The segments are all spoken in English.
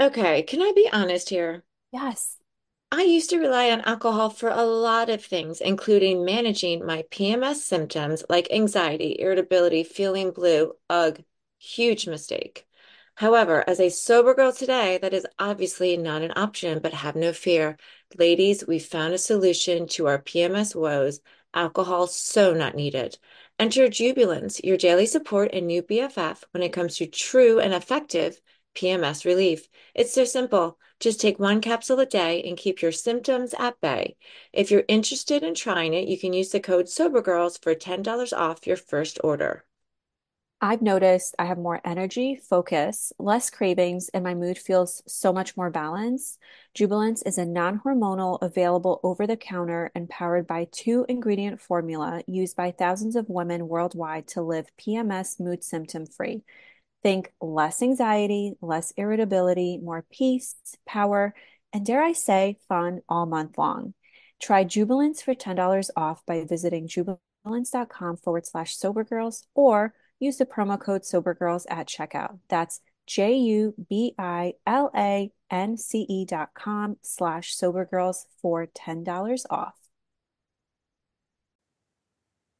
Okay, can I be honest here? Yes. I used to rely on alcohol for a lot of things, including managing my PMS symptoms like anxiety, irritability, feeling blue. Ugh, huge mistake. However, as a sober girl today, that is obviously not an option, but have no fear. Ladies, we found a solution to our PMS woes. Alcohol so not needed. Enter Jubilance, your daily support and new BFF when it comes to true and effective PMS relief. It's so simple. Just take one capsule a day and keep your symptoms at bay. If you're interested in trying it, you can use the code SOBERGIRLS for $10 off your first order. I've noticed I have more energy, focus, less cravings, and my mood feels so much more balanced. Jubilance is a non-hormonal, available over the counter and powered by two ingredient formula used by thousands of women worldwide to live PMS mood symptom free. Think less anxiety, less irritability, more peace, power, and dare I say, fun all month long. Try Jubilance for $10 off by visiting jubilance.com forward slash sobergirls or use the promo code sobergirls at checkout. That's J U B I L A N C E dot com slash sobergirls for $10 off.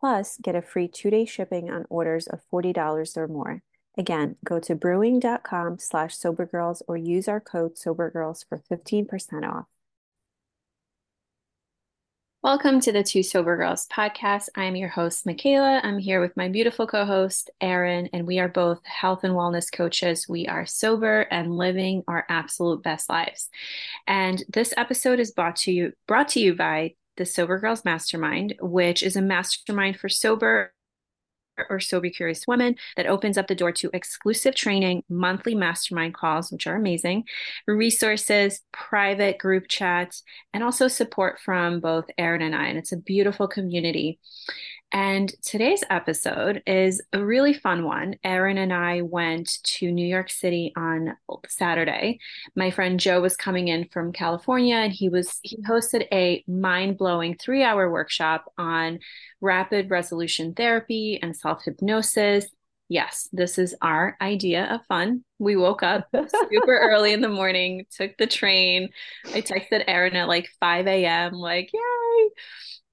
Plus, get a free two-day shipping on orders of $40 or more. Again, go to brewing.com slash sobergirls or use our code sobergirls for 15% off. Welcome to the Two Sober Girls podcast. I'm your host, Michaela. I'm here with my beautiful co host, Erinn, and we are both health and wellness coaches. We are sober and living our absolute best lives. And this episode is brought to you, brought to you by the Sober Girls Mastermind, which is a mastermind for sober or sober curious women that opens up the door to exclusive training, monthly mastermind calls, which are amazing, resources, private group chats, and also support from both Erinn and I. And it's a beautiful community. And today's episode is a really fun one. Erinn and I went to New York City on Saturday. My friend Joe was coming in from California and he was he hosted a mind-blowing 3-hour workshop on rapid resolution therapy and self-hypnosis. Yes, this is our idea of fun. We woke up super early in the morning, took the train. I texted Erinn at like 5 a.m., like, yay.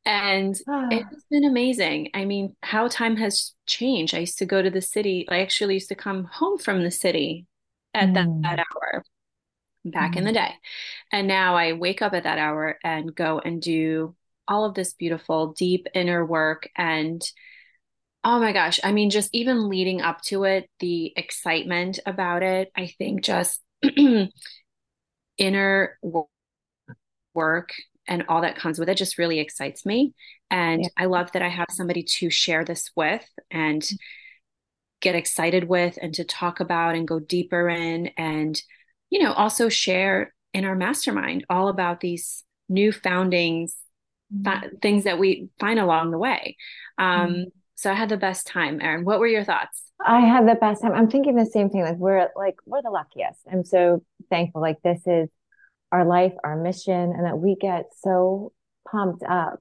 And it's been amazing. I mean, how time has changed. I used to go to the city. I actually used to come home from the city at that, Mm. that hour back in Mm. the day. And now I wake up at that hour and go and do all of this beautiful, deep inner work. And oh my gosh, I mean, just even leading up to it, the excitement about it, I think just inner wo- work and all that comes with it just really excites me. And Yeah. I love that I have somebody to share this with and get excited with and to talk about and go deeper in and, you know, also share in our mastermind all about these new foundings, fi- things that we find along the way. Um, Mm. so I had the best time. Erinn, what were your thoughts? I had the best time. I'm thinking the same thing. Like we're like we're the luckiest. I'm so thankful. Like this is our life, our mission, and that we get so pumped up,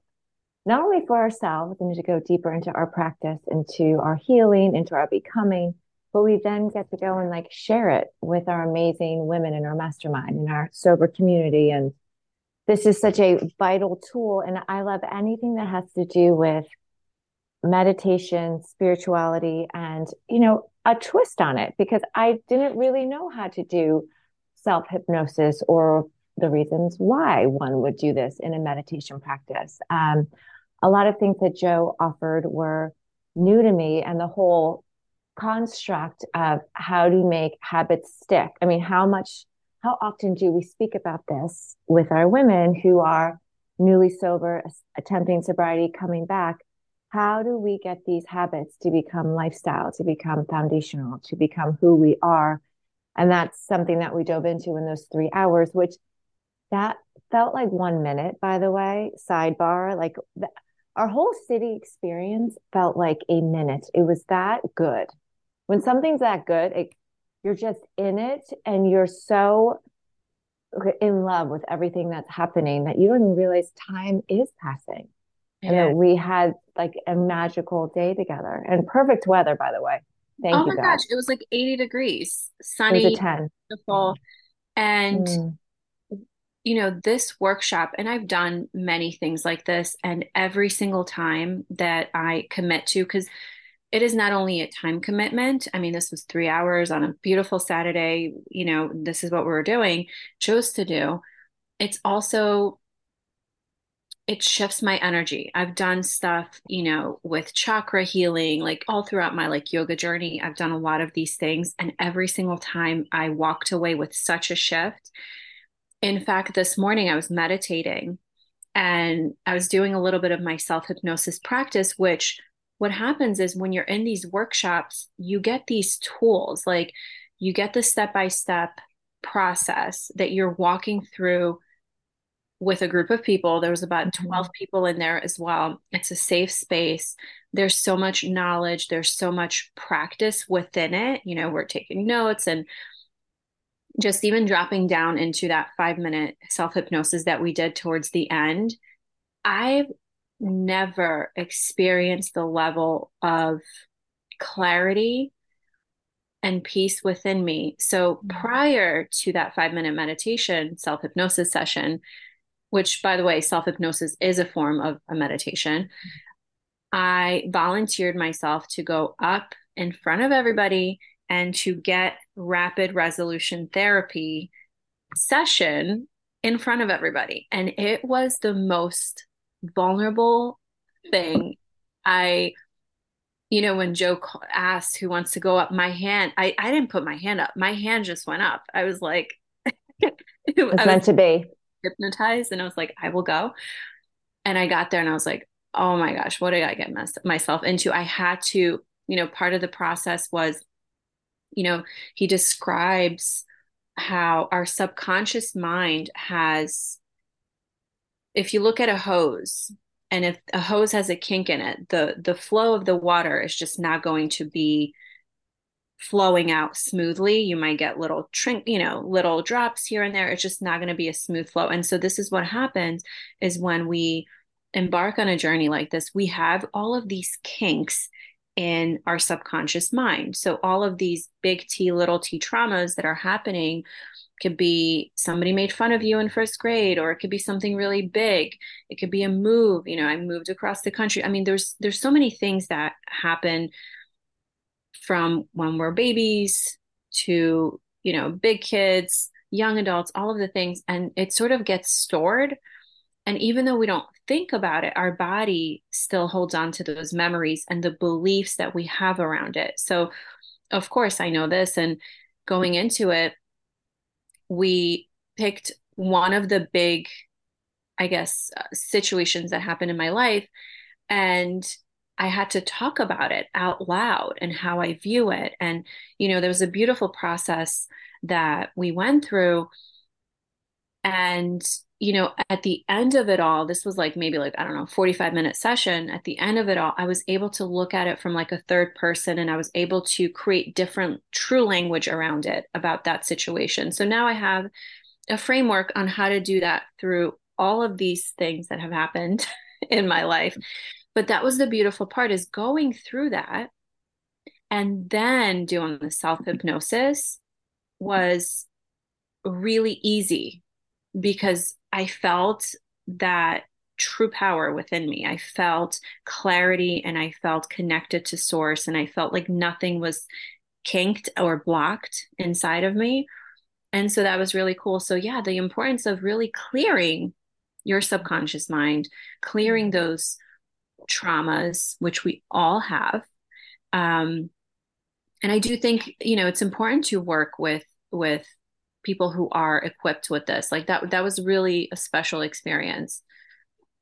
not only for ourselves and to go deeper into our practice, into our healing, into our becoming, but we then get to go and like share it with our amazing women in our mastermind, in our sober community. And this is such a vital tool. And I love anything that has to do with meditation, spirituality, and, you know, a twist on it because I didn't really know how to do self hypnosis or the reasons why one would do this in a meditation practice. Um, a lot of things that Joe offered were new to me, and the whole construct of how to make habits stick. I mean, how much, how often do we speak about this with our women who are newly sober, attempting sobriety, coming back? How do we get these habits to become lifestyle, to become foundational, to become who we are? And that's something that we dove into in those three hours, which that felt like one minute, by the way, sidebar. Like the, our whole city experience felt like a minute. It was that good. When something's that good, it, you're just in it and you're so in love with everything that's happening that you don't even realize time is passing. Yeah. And that we had like a magical day together and perfect weather, by the way. Thank oh you. Oh my gosh, it was like 80 degrees, sunny, 10. beautiful. And mm. You know, this workshop, and I've done many things like this, and every single time that I commit to, because it is not only a time commitment. I mean, this was three hours on a beautiful Saturday. You know, this is what we were doing, chose to do. It's also it shifts my energy. I've done stuff, you know, with chakra healing, like all throughout my like yoga journey. I've done a lot of these things. And every single time I walked away with such a shift. In fact, this morning I was meditating and I was doing a little bit of my self hypnosis practice, which what happens is when you're in these workshops, you get these tools, like you get the step by step process that you're walking through with a group of people. There was about mm-hmm. 12 people in there as well. It's a safe space. There's so much knowledge, there's so much practice within it. You know, we're taking notes and just even dropping down into that five minute self hypnosis that we did towards the end. I've never experienced the level of clarity and peace within me. So mm-hmm. prior to that five minute meditation, self hypnosis session, which by the way, self hypnosis is a form of a meditation, I volunteered myself to go up in front of everybody and to get rapid resolution therapy session in front of everybody. And it was the most vulnerable thing. I, you know, when Joe asked who wants to go up, my hand, I, I didn't put my hand up. My hand just went up. I was like, it's was meant to be hypnotized. And I was like, I will go. And I got there and I was like, oh my gosh, what did I get mess- myself into? I had to, you know, part of the process was, you know, he describes how our subconscious mind has if you look at a hose and if a hose has a kink in it the the flow of the water is just not going to be flowing out smoothly. You might get little trink you know little drops here and there. It's just not going to be a smooth flow. And so this is what happens is when we embark on a journey like this we have all of these kinks in our subconscious mind. So all of these big t little t traumas that are happening could be somebody made fun of you in first grade or it could be something really big. It could be a move you know i moved across the country. I mean there's there's so many things that happen from when we're babies to you know big kids young adults all of the things. And it sort of gets stored and even though we don't think about it our body still holds on to those memories and the beliefs that we have around it so of course i know this and going into it we picked one of the big, I guess, uh, situations that happened in my life. And I had to talk about it out loud and how I view it. And, you know, there was a beautiful process that we went through. And you know, at the end of it all, this was like maybe like, I don't know, 45 minute session. At the end of it all, I was able to look at it from like a third person and I was able to create different true language around it about that situation. So now I have a framework on how to do that through all of these things that have happened in my life. But that was the beautiful part is going through that and then doing the self hypnosis was really easy because I felt that true power within me. I felt clarity and I felt connected to source and I felt like nothing was kinked or blocked inside of me. And so that was really cool. So, yeah, the importance of really clearing your subconscious mind, clearing those traumas, which we all have. Um, and I do think, you know, it's important to work with with people who are equipped with this. Like that that was really a special experience.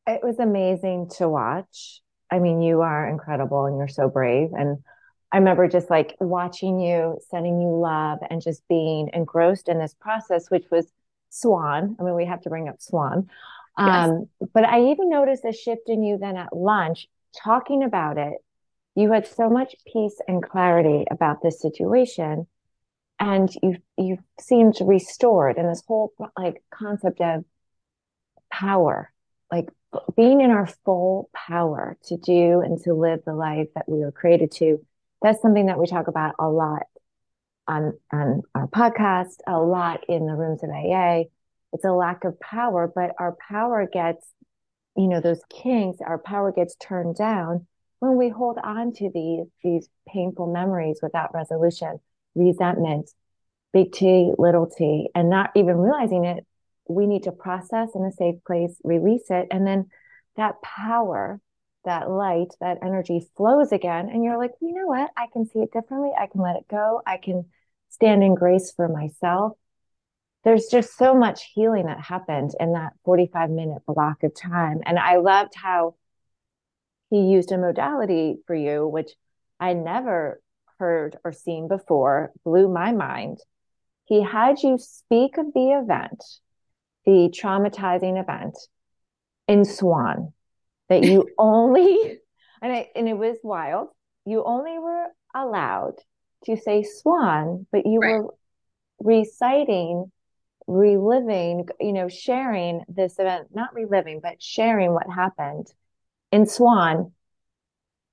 It was amazing to watch. I mean, you are incredible and you're so brave and I remember just like watching you, sending you love, and just being engrossed in this process, which was Swan. I mean, we have to bring up Swan. Um, yes. But I even noticed a shift in you then at lunch, talking about it. You had so much peace and clarity about this situation, and you you seemed restored. And this whole like concept of power, like being in our full power to do and to live the life that we were created to that's something that we talk about a lot on on our podcast, a lot in the rooms of AA. It's a lack of power, but our power gets, you know, those kinks, our power gets turned down when we hold on to these these painful memories without resolution, resentment, big T, little t, and not even realizing it. We need to process in a safe place, release it, and then that power that light, that energy flows again. And you're like, you know what? I can see it differently. I can let it go. I can stand in grace for myself. There's just so much healing that happened in that 45 minute block of time. And I loved how he used a modality for you, which I never heard or seen before, blew my mind. He had you speak of the event, the traumatizing event in Swan that you only and it, and it was wild. You only were allowed to say swan, but you right. were reciting, reliving, you know, sharing this event, not reliving, but sharing what happened in Swan.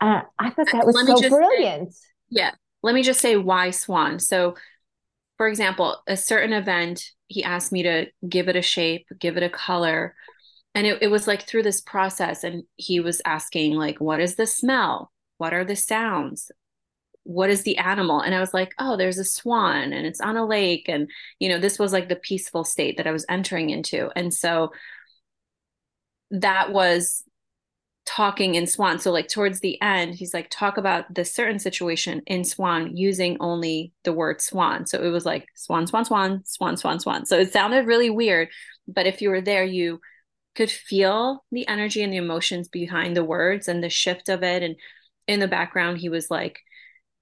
Uh, I thought that was so brilliant. Say, yeah. Let me just say why Swan. So, for example, a certain event, he asked me to give it a shape, give it a color, and it, it was like through this process and he was asking like what is the smell? What are the sounds? What is the animal? And i was like oh there's a swan and it's on a lake and you know this was like the peaceful state that i was entering into. And so that was talking in swan. So like towards the end he's like talk about this certain situation in swan using only the word swan. So it was like swan swan swan swan swan swan. So it sounded really weird but if you were there you could feel the energy and the emotions behind the words and the shift of it. And in the background he was like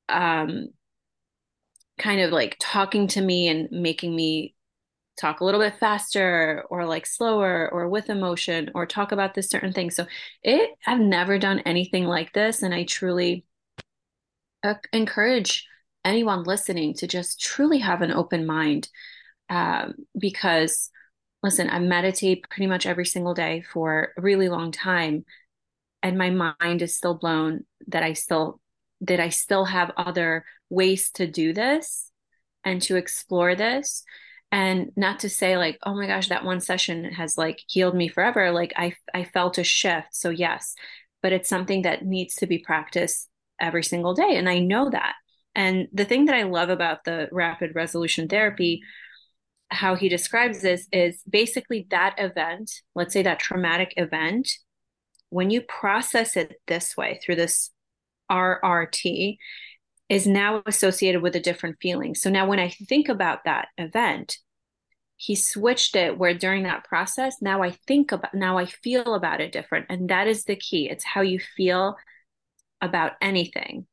um kind of like talking to me and making me talk a little bit faster or like slower or with emotion or talk about this certain thing so it i've never done anything like this and i truly uh, encourage anyone listening to just truly have an open mind um, because listen, I meditate pretty much every single day for a really long time. And my mind is still blown that I still that I still have other ways to do this and to explore this. And not to say like, oh my gosh, that one session has like healed me forever. Like I I felt a shift. So yes, but it's something that needs to be practiced every single day. And I know that. And the thing that I love about the rapid resolution therapy how he describes this is basically that event, let's say that traumatic event, when you process it this way through this RRT, is now associated with a different feeling. So now when I think about that event, he switched it where during that process, now I think about, now I feel about it different. And that is the key. It's how you feel about anything.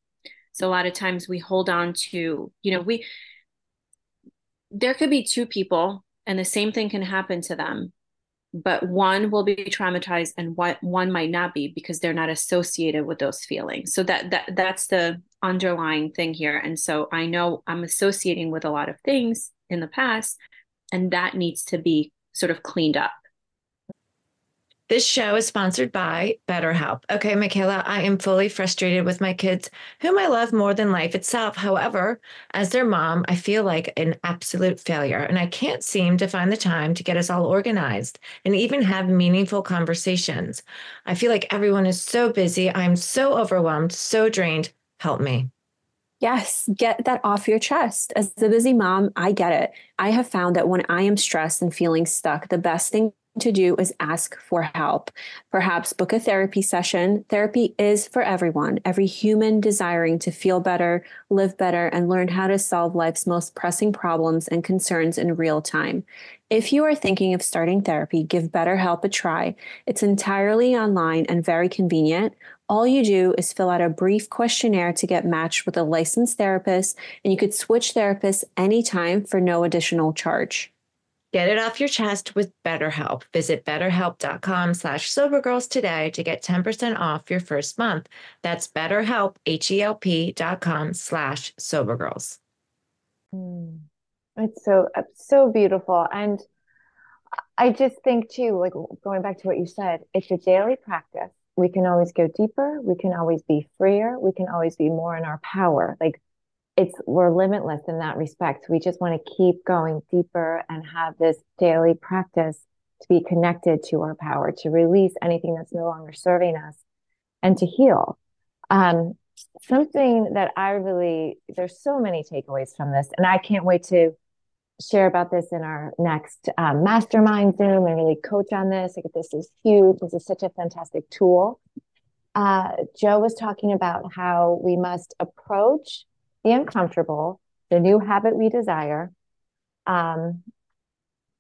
So a lot of times we hold on to, you know, we, there could be two people and the same thing can happen to them but one will be traumatized and one might not be because they're not associated with those feelings. So that that that's the underlying thing here. And so i know i'm associating with a lot of things in the past and that needs to be sort of cleaned up this show is sponsored by BetterHelp. Okay, Michaela, I am fully frustrated with my kids, whom I love more than life itself. However, as their mom, I feel like an absolute failure, and I can't seem to find the time to get us all organized and even have meaningful conversations. I feel like everyone is so busy. I'm so overwhelmed, so drained. Help me. Yes, get that off your chest. As a busy mom, I get it. I have found that when I am stressed and feeling stuck, the best thing to do is ask for help. Perhaps book a therapy session. Therapy is for everyone, every human desiring to feel better, live better, and learn how to solve life's most pressing problems and concerns in real time. If you are thinking of starting therapy, give BetterHelp a try. It's entirely online and very convenient. All you do is fill out a brief questionnaire to get matched with a licensed therapist, and you could switch therapists anytime for no additional charge. Get it off your chest with BetterHelp. Visit betterhelp.com slash sobergirls today to get 10% off your first month. That's betterhelp, H-E-L-P dot com slash sobergirls. Mm. It's so, so beautiful. And I just think too, like going back to what you said, it's a daily practice. We can always go deeper. We can always be freer. We can always be more in our power. Like it's we're limitless in that respect. We just want to keep going deeper and have this daily practice to be connected to our power, to release anything that's no longer serving us, and to heal. Um, something that I really there's so many takeaways from this, and I can't wait to share about this in our next um, mastermind Zoom and really coach on this. Like this is huge. This is such a fantastic tool. Uh, Joe was talking about how we must approach the uncomfortable, the new habit we desire, um,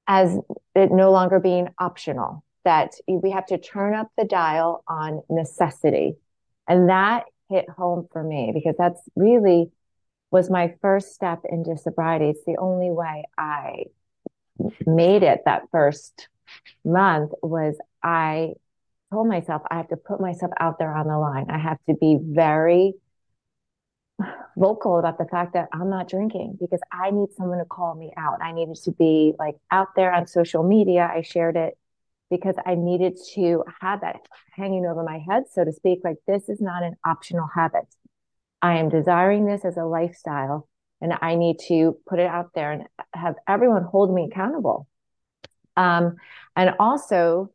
as it no longer being optional, that we have to turn up the dial on necessity. And that hit home for me because that's really was my first step into sobriety. It's the only way I made it that first month was I told myself I have to put myself out there on the line. I have to be very vocal about the fact that I'm not drinking because I need someone to call me out. I needed to be like out there on social media. I shared it because I needed to have that hanging over my head, so to speak. Like, this is not an optional habit. I am desiring this as a lifestyle, and I need to put it out there and have everyone hold me accountable. Um, and also,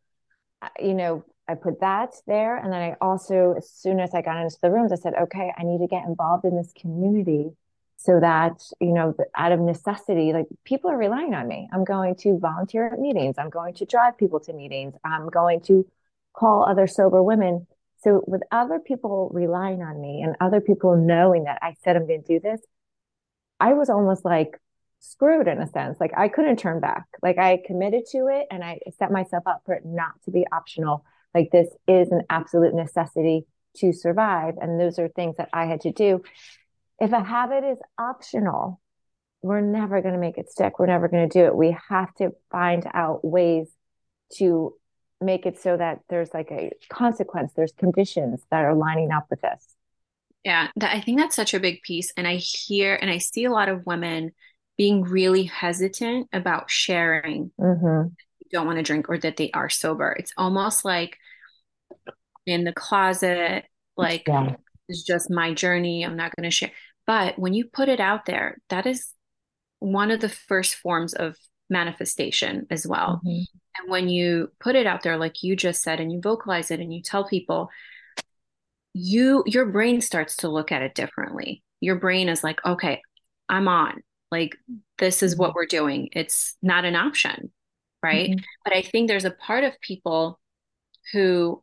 uh, you know, I put that there. And then I also, as soon as I got into the rooms, I said, okay, I need to get involved in this community so that, you know, out of necessity, like people are relying on me. I'm going to volunteer at meetings. I'm going to drive people to meetings. I'm going to call other sober women. So with other people relying on me and other people knowing that I said I'm going to do this, I was almost like screwed in a sense. Like I couldn't turn back. Like I committed to it and I set myself up for it not to be optional like this is an absolute necessity to survive. And those are things that I had to do. If a habit is optional, we're never going to make it stick. We're never going to do it. We have to find out ways to make it so that there's like a consequence, there's conditions that are lining up with this. Yeah, I think that's such a big piece. And I hear and I see a lot of women being really hesitant about sharing mm-hmm don't want to drink or that they are sober. It's almost like in the closet, like yeah. it's just my journey. I'm not going to share. But when you put it out there, that is one of the first forms of manifestation as well. Mm-hmm. And when you put it out there, like you just said, and you vocalize it and you tell people, you your brain starts to look at it differently. Your brain is like, okay, I'm on. Like this is what mm-hmm. we're doing. It's not an option right? Mm-hmm. But I think there's a part of people who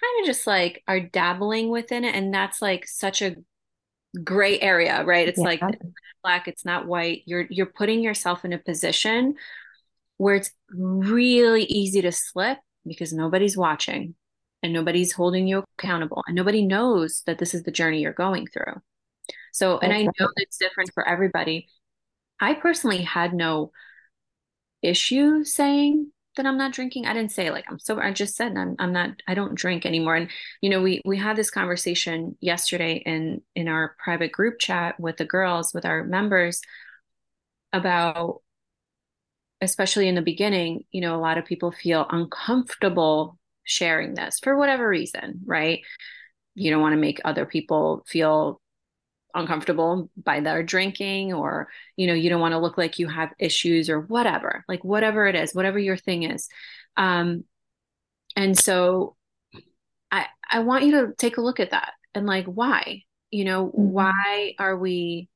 kind of just like are dabbling within it and that's like such a gray area, right? It's yeah. like it's black, it's not white. You're you're putting yourself in a position where it's really easy to slip because nobody's watching and nobody's holding you accountable and nobody knows that this is the journey you're going through. So, and I know it's different for everybody. I personally had no issue saying that I'm not drinking. I didn't say like I'm sober. I just said I'm I'm not I don't drink anymore. And you know, we we had this conversation yesterday in in our private group chat with the girls, with our members about especially in the beginning, you know, a lot of people feel uncomfortable sharing this for whatever reason, right? You don't want to make other people feel uncomfortable by their drinking or you know you don't want to look like you have issues or whatever like whatever it is whatever your thing is um and so i i want you to take a look at that and like why You know, mm-hmm. why are we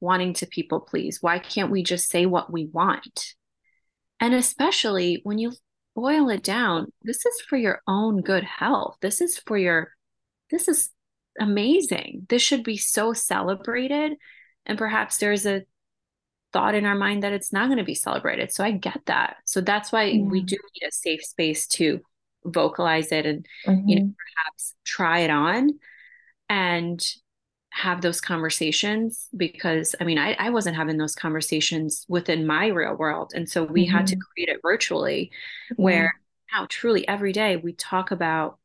wanting to people please? Why can't we just say what we want? And especially when you boil it down, this is for your own good health. This is for your, this is amazing. This should be so celebrated. And perhaps there's a thought in our mind that it's not going to be celebrated. So I get that. So that's why yeah. we do need a safe space to vocalize it and mm-hmm. you know mm-hmm. perhaps try it on and have those conversations because I mean I, I wasn't having those conversations within my real world. And so we mm-hmm. had to mm-hmm. create it virtually where now truly every day we talk about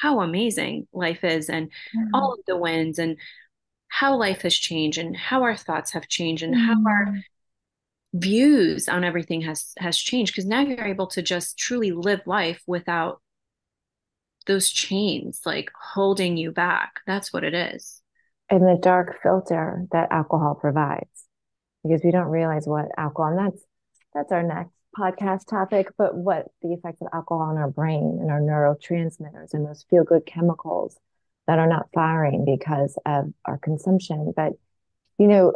how amazing life is and mm-hmm. all of the wins and how life has changed and how our thoughts have changed and mm-hmm. how our mm-hmm. views on everything has has changed because now you're able to just truly live life without those chains like holding you back that's what it is and the dark filter that alcohol provides because we don't realize what alcohol and that's that's our next podcast topic but what the effects of alcohol on our brain and our neurotransmitters and those feel good chemicals that are not firing because of our consumption. But, you know,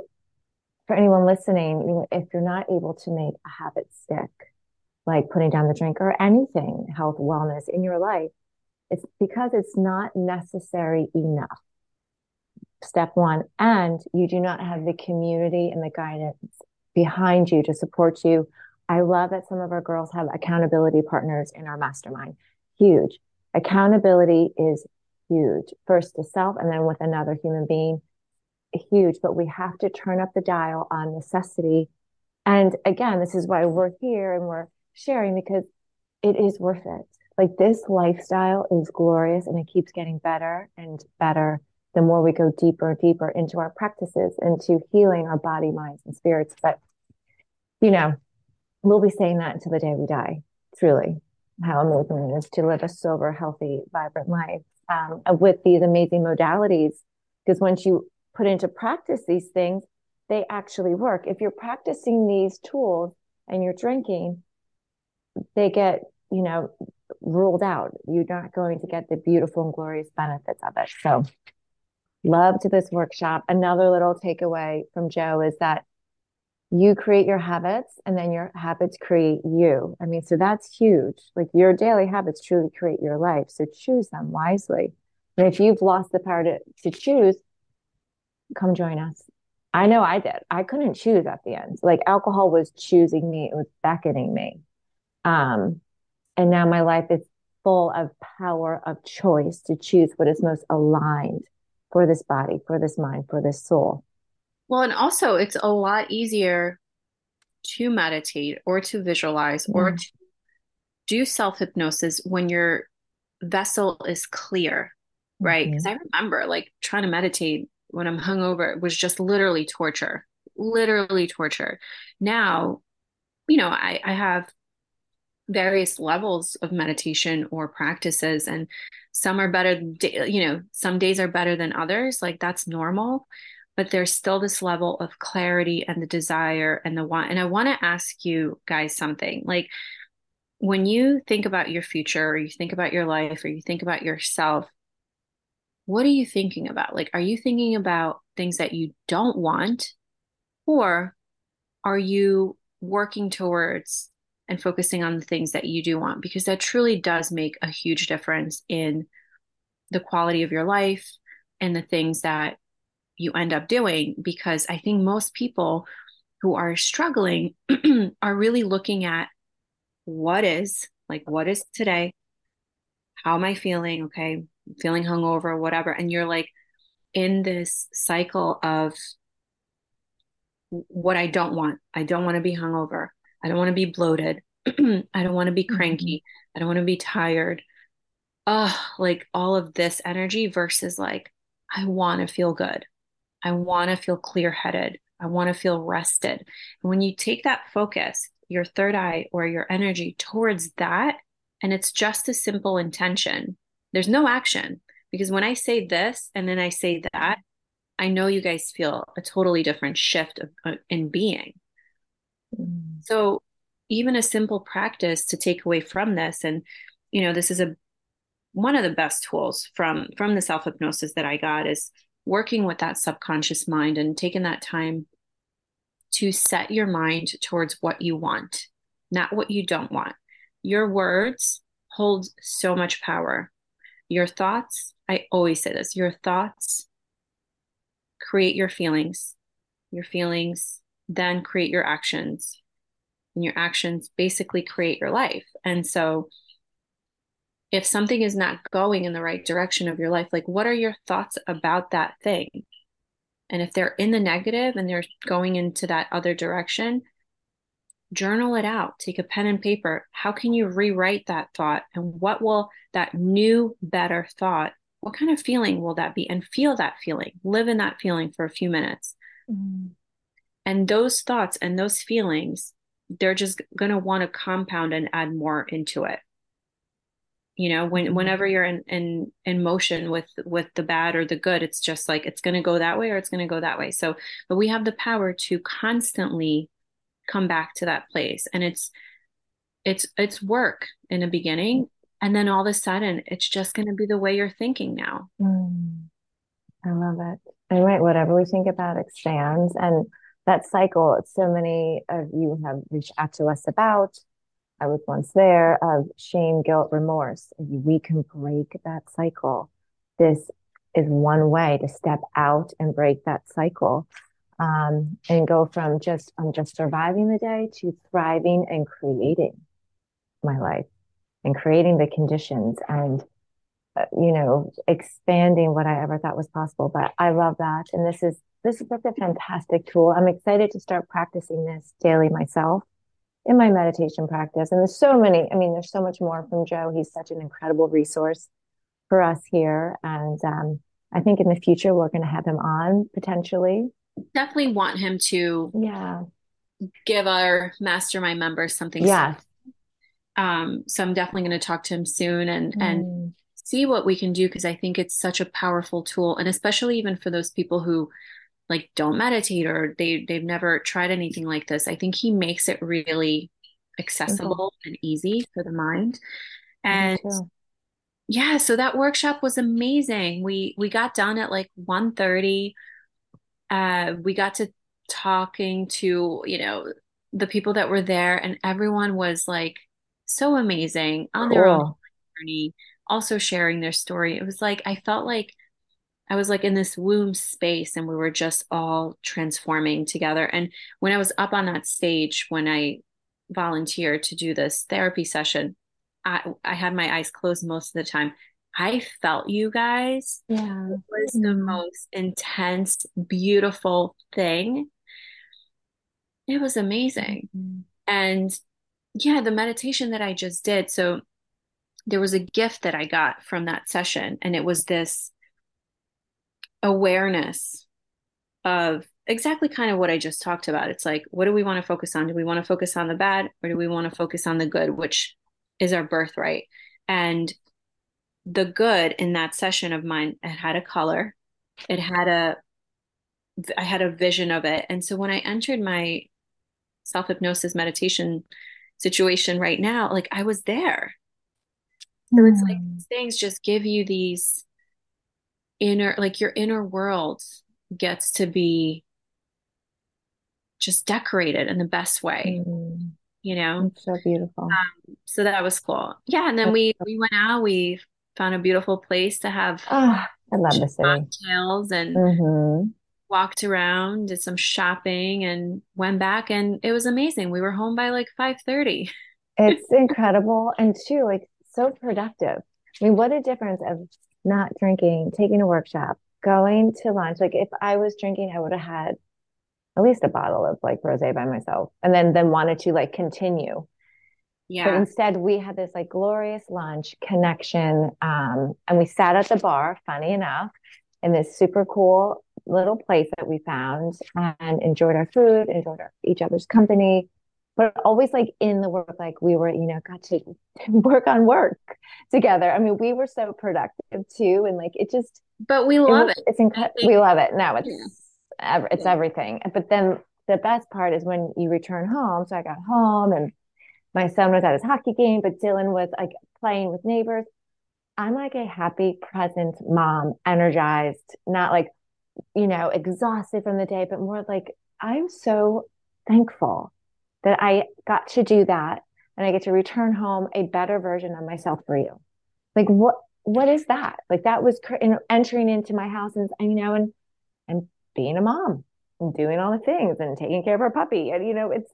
for anyone listening, if you're not able to make a habit stick, like putting down the drink or anything health, wellness in your life, it's because it's not necessary enough. Step one. And you do not have the community and the guidance behind you to support you. I love that some of our girls have accountability partners in our mastermind. Huge. Accountability is huge. First to self and then with another human being, huge. But we have to turn up the dial on necessity. And again, this is why we're here and we're sharing because it is worth it. Like this lifestyle is glorious and it keeps getting better and better the more we go deeper and deeper into our practices, into healing our body, minds, and spirits. But, you know, we'll be saying that until the day we die, truly, how amazing it is to live a sober, healthy, vibrant life um, with these amazing modalities. Because once you put into practice these things, they actually work. If you're practicing these tools and you're drinking, they get, you know, ruled out. You're not going to get the beautiful and glorious benefits of it. So, love to this workshop. Another little takeaway from Joe is that you create your habits and then your habits create you. I mean, so that's huge. Like your daily habits truly create your life. So choose them wisely. And if you've lost the power to, to choose, come join us. I know I did. I couldn't choose at the end. Like alcohol was choosing me, it was beckoning me. Um, and now my life is full of power of choice to choose what is most aligned for this body, for this mind, for this soul. Well, and also it's a lot easier to meditate or to visualize mm. or to do self hypnosis when your vessel is clear, right? Because mm-hmm. I remember like trying to meditate when I'm hungover was just literally torture, literally torture. Now, you know, I, I have various levels of meditation or practices and some are better you know some days are better than others like that's normal but there's still this level of clarity and the desire and the want. And I want to ask you guys something like when you think about your future or you think about your life or you think about yourself, what are you thinking about? Like, are you thinking about things that you don't want? Or are you working towards and focusing on the things that you do want? Because that truly does make a huge difference in the quality of your life and the things that you end up doing because I think most people who are struggling are really looking at what is like what is today? How am i feeling? Okay feeling hungover whatever. And you're like in this cycle of what i don't want. I don't want to be hungover. I don't want to be bloated. I don't want to be cranky. Mm-hmm. i don't want to be tired. Uh like all of this energy versus like i want to feel good I want to feel clear headed. I want to feel rested. And when you take that focus, your third eye or your energy towards that, and it's just a simple intention, there's no action. Because when I say this and then I say that, I know you guys feel a totally different shift of, uh, in being. Mm. So, even a simple practice to take away from this, and you know, this is a one of the best tools from from the self hypnosis that I got is working with that subconscious mind and taking that time to set your mind towards what you want, not what you don't want. Your words hold so much power. Your thoughts, I always say this, your thoughts create your feelings. Your feelings then create your actions. And your actions basically create your life. And so if something is not going in the right direction of your life, like what are your thoughts about that thing? And if they're in the negative and they're going into that other direction, journal it out. Take a pen and paper. How can you rewrite that thought? And what will that new, better thought, what kind of feeling will that be? And feel that feeling, live in that feeling for a few minutes. Mm. And those thoughts and those feelings, they're just going to want to compound and add more into it you know when mm-hmm. whenever you're in in in motion with with the bad or the good it's just like it's going to go that way or it's going to go that way so but we have the power to constantly come back to that place and it's it's it's work in the beginning and then all of a sudden it's just going to be the way you're thinking now mm. i love it and right whatever we think about expands and that cycle so many of you have reached out to us about I was once there of shame, guilt, remorse. We can break that cycle. This is one way to step out and break that cycle um, and go from just, I'm just surviving the day to thriving and creating my life and creating the conditions and, uh, you know, expanding what I ever thought was possible. But I love that. And this is, this is such a fantastic tool. I'm excited to start practicing this daily myself in my meditation practice. And there's so many, I mean, there's so much more from Joe. He's such an incredible resource for us here. And um, I think in the future, we're going to have him on potentially. Definitely want him to yeah give our mastermind members something. Yeah. Um, so I'm definitely going to talk to him soon and, mm. and see what we can do because I think it's such a powerful tool. And especially even for those people who like don't meditate or they they've never tried anything like this. I think he makes it really accessible mm-hmm. and easy for the mind. And yeah so that workshop was amazing. We we got done at like 1 30 uh we got to talking to you know the people that were there and everyone was like so amazing on cool. their own journey also sharing their story. It was like i felt like I was like in this womb space and we were just all transforming together. And when I was up on that stage, when I volunteered to do this therapy session, I, I had my eyes closed most of the time. I felt you guys. Yeah. It was mm-hmm. the most intense, beautiful thing. It was amazing. Mm-hmm. And yeah, the meditation that I just did. So there was a gift that I got from that session, and it was this awareness of exactly kind of what I just talked about. It's like, what do we want to focus on? Do we want to focus on the bad or do we want to focus on the good, which is our birthright? And the good in that session of mine, it had a color, it had a, I had a vision of it. And so when I entered my self hypnosis meditation situation right now, like I was there. So it's like hmm. things just give you these inner like your inner world gets to be just decorated in the best way mm. you know? It's so beautiful. Um, so that was cool. Yeah and then we we went out we found a beautiful place to have oh, i love the city. cocktails and mm-hmm. walked around did some shopping and went back and it was amazing. We were home by like 5 30 it's incredible and too like so productive. I mean what a difference of not drinking, taking a workshop, going to lunch. Like if I was drinking, I would have had at least a bottle of like rosé by myself and then then wanted to like continue. Yeah. But instead we had this like glorious lunch connection. Um, and we sat at the bar, funny enough, in this super cool little place that we found and enjoyed our food, enjoyed our, each other's company but always like in the work, like we were, you know, got to work on work together. I mean, we were so productive too. And like, it just, but we love it. it. It's incredible. We love it. No, it's, yeah. ev- it's yeah. everything. But then the best part is when you return home. So I got home and my son was at his hockey game, but Dylan was like playing with neighbors. I'm like a happy, present mom, energized, not like you know, exhausted from the day, but more like I'm so thankful that I got to do that and I get to return home a better version of myself for you. Like what what is that? Like that was cr- entering into my house and you know and and being a mom and doing all the things and taking care of our puppy and you know it's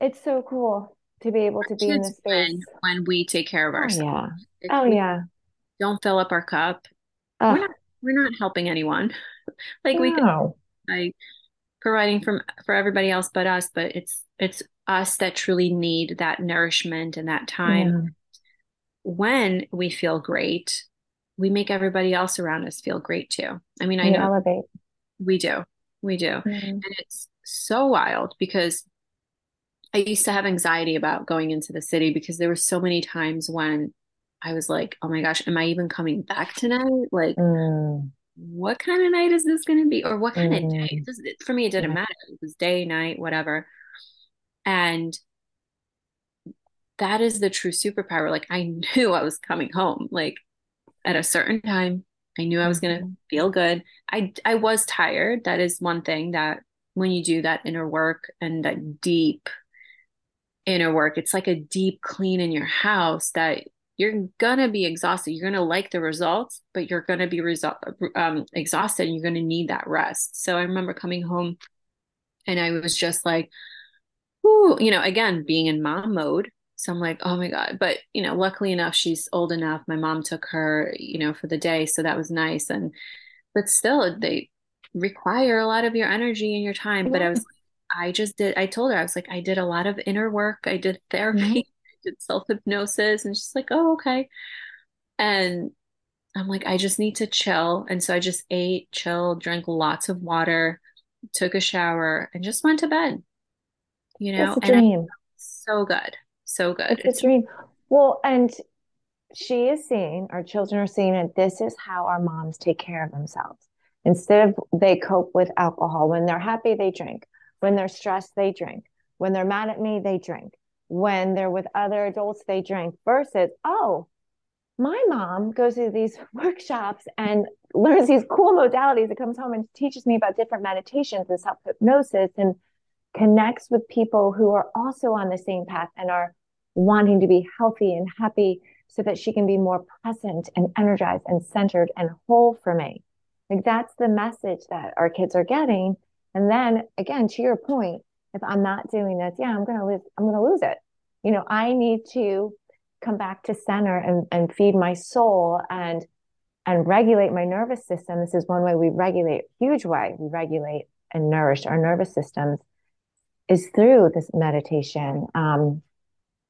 it's so cool to be able to be in this space when, when we take care of ourselves. Oh yeah. Oh yeah. Don't fill up our cup. We're not we're not helping anyone. like no. we can by providing from for everybody else but us, but it's it's us that truly need that nourishment and that time. Yeah. When we feel great, we make everybody else around us feel great too. I mean, I know elevate. We do. We do. Mm-hmm. And it's so wild because I used to have anxiety about going into the city because there were so many times when I was like, oh my gosh, am I even coming back tonight? Like, mm. What kind of night is this going to be? Or what kind mm. of day? It, for me, it didn't yeah. matter. It was day, night, whatever. And that is the true superpower. Like, I knew I was coming home. Like, at a certain time, I knew I was going to mm-hmm. feel good. I, I was tired. That is one thing that when you do that inner work and that deep inner work, it's like a deep clean in your house that you're gonna be exhausted. You're gonna like the results, but you're gonna be result um, exhausted, and you're gonna need that rest. So I remember coming home, and I was just like, "Ooh," you know, again being in mom mode. So I'm like, "Oh my god!" But you know, luckily enough, she's old enough. My mom took her, you know, for the day, so that was nice. And but still, they require a lot of your energy and your time. Yeah. But I was, I just did. I told her I was like, I did a lot of inner work. I did therapy. Did self hypnosis, and she's like, oh, okay. And I'm like, I just need to chill. And so I just ate, chilled, drank lots of water, took a shower, and just went to bed. You know, it's a dream. so good. So good. It's, it's a dream. Well, and she is seeing, our children are seeing it. This is how our moms take care of themselves. Instead of they cope with alcohol. When they're happy, they drink. When they're stressed, they drink. When they're mad at me, they drink when they're with other adults they drink versus oh my mom goes to these workshops and learns these cool modalities and comes home and teaches me about different meditations and self hypnosis and connects with people who are also on the same path and are wanting to be healthy and happy so that she can be more present and energized and centered and whole for me. Like that's the message that our kids are getting. And then again, to your point, if I'm not doing this, yeah, I'm gonna lose, I'm gonna lose it. You know, I need to come back to center and, and feed my soul and and regulate my nervous system. This is one way we regulate, huge way we regulate and nourish our nervous systems is through this meditation. Um,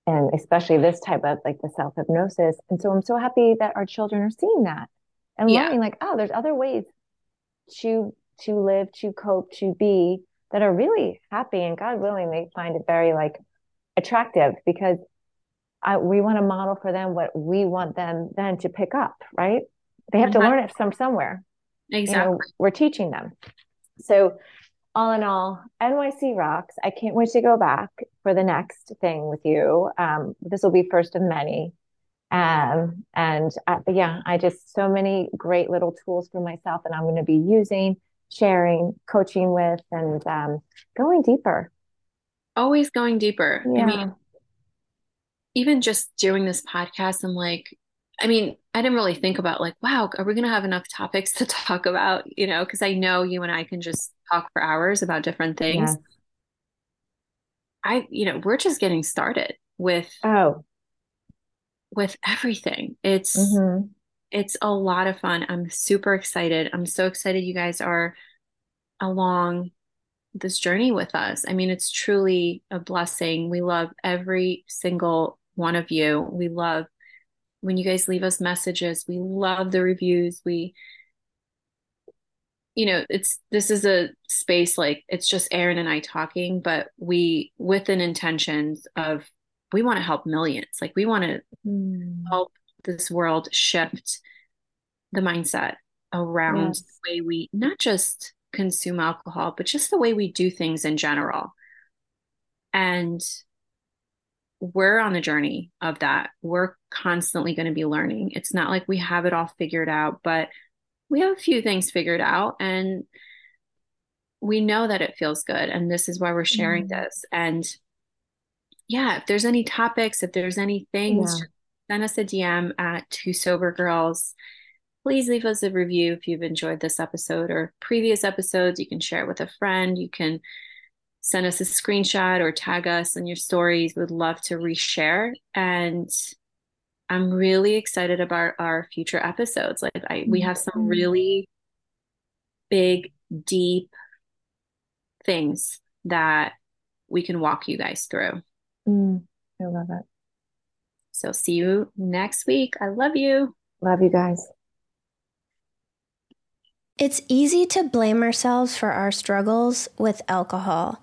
and especially this type of like the self hypnosis. And so I'm so happy that our children are seeing that and yeah. learning like, oh, there's other ways to to live, to cope, to be that are really happy and God willing, they find it very like attractive because I, we want to model for them what we want them then to pick up, right? They have mm-hmm. to learn it from somewhere. Exactly. You know, we're teaching them. So, all in all, NYC rocks. I can't wait to go back for the next thing with you. Um, this will be first of many. Um, and uh, yeah, I just so many great little tools for myself, and I'm going to be using sharing, coaching with, and um, going deeper. Always going deeper. Yeah. I mean, even just doing this podcast, I'm like, I mean, I didn't really think about like, wow, are we going to have enough topics to talk about? You know, because I know you and I can just talk for hours about different things. Yeah. I, you know, we're just getting started with oh, with everything. It's mm-hmm it's a lot of fun. I'm super excited. I'm so excited you guys are along this journey with us. I mean, it's truly a blessing. We love every single one of you. We love when you guys leave us messages. We love the reviews. We you know, it's this is a space like it's just Erinn and I talking, but we with an intentions of we want to help millions. Like we want to mm. help this world shift the mindset around yes. the way we not just consume alcohol, but just the way we do things in general. And we're on the journey of that. We're constantly going to be learning. It's not like we have it all figured out, but we have a few things figured out and we know that it feels good. And this is why we're sharing mm. this. And yeah, if there's any topics, if there's any things, yeah. Send us a DM at Two Sober Girls. Please leave us a review if you've enjoyed this episode or previous episodes. You can share it with a friend. You can send us a screenshot or tag us in your stories. We would love to reshare. And I'm really excited about our future episodes. Like I, we have some mm-hmm. really big, deep things that we can walk you guys through. Mm, I love it. So see you next week. I love you. Love you guys. It's easy to blame ourselves for our struggles with alcohol.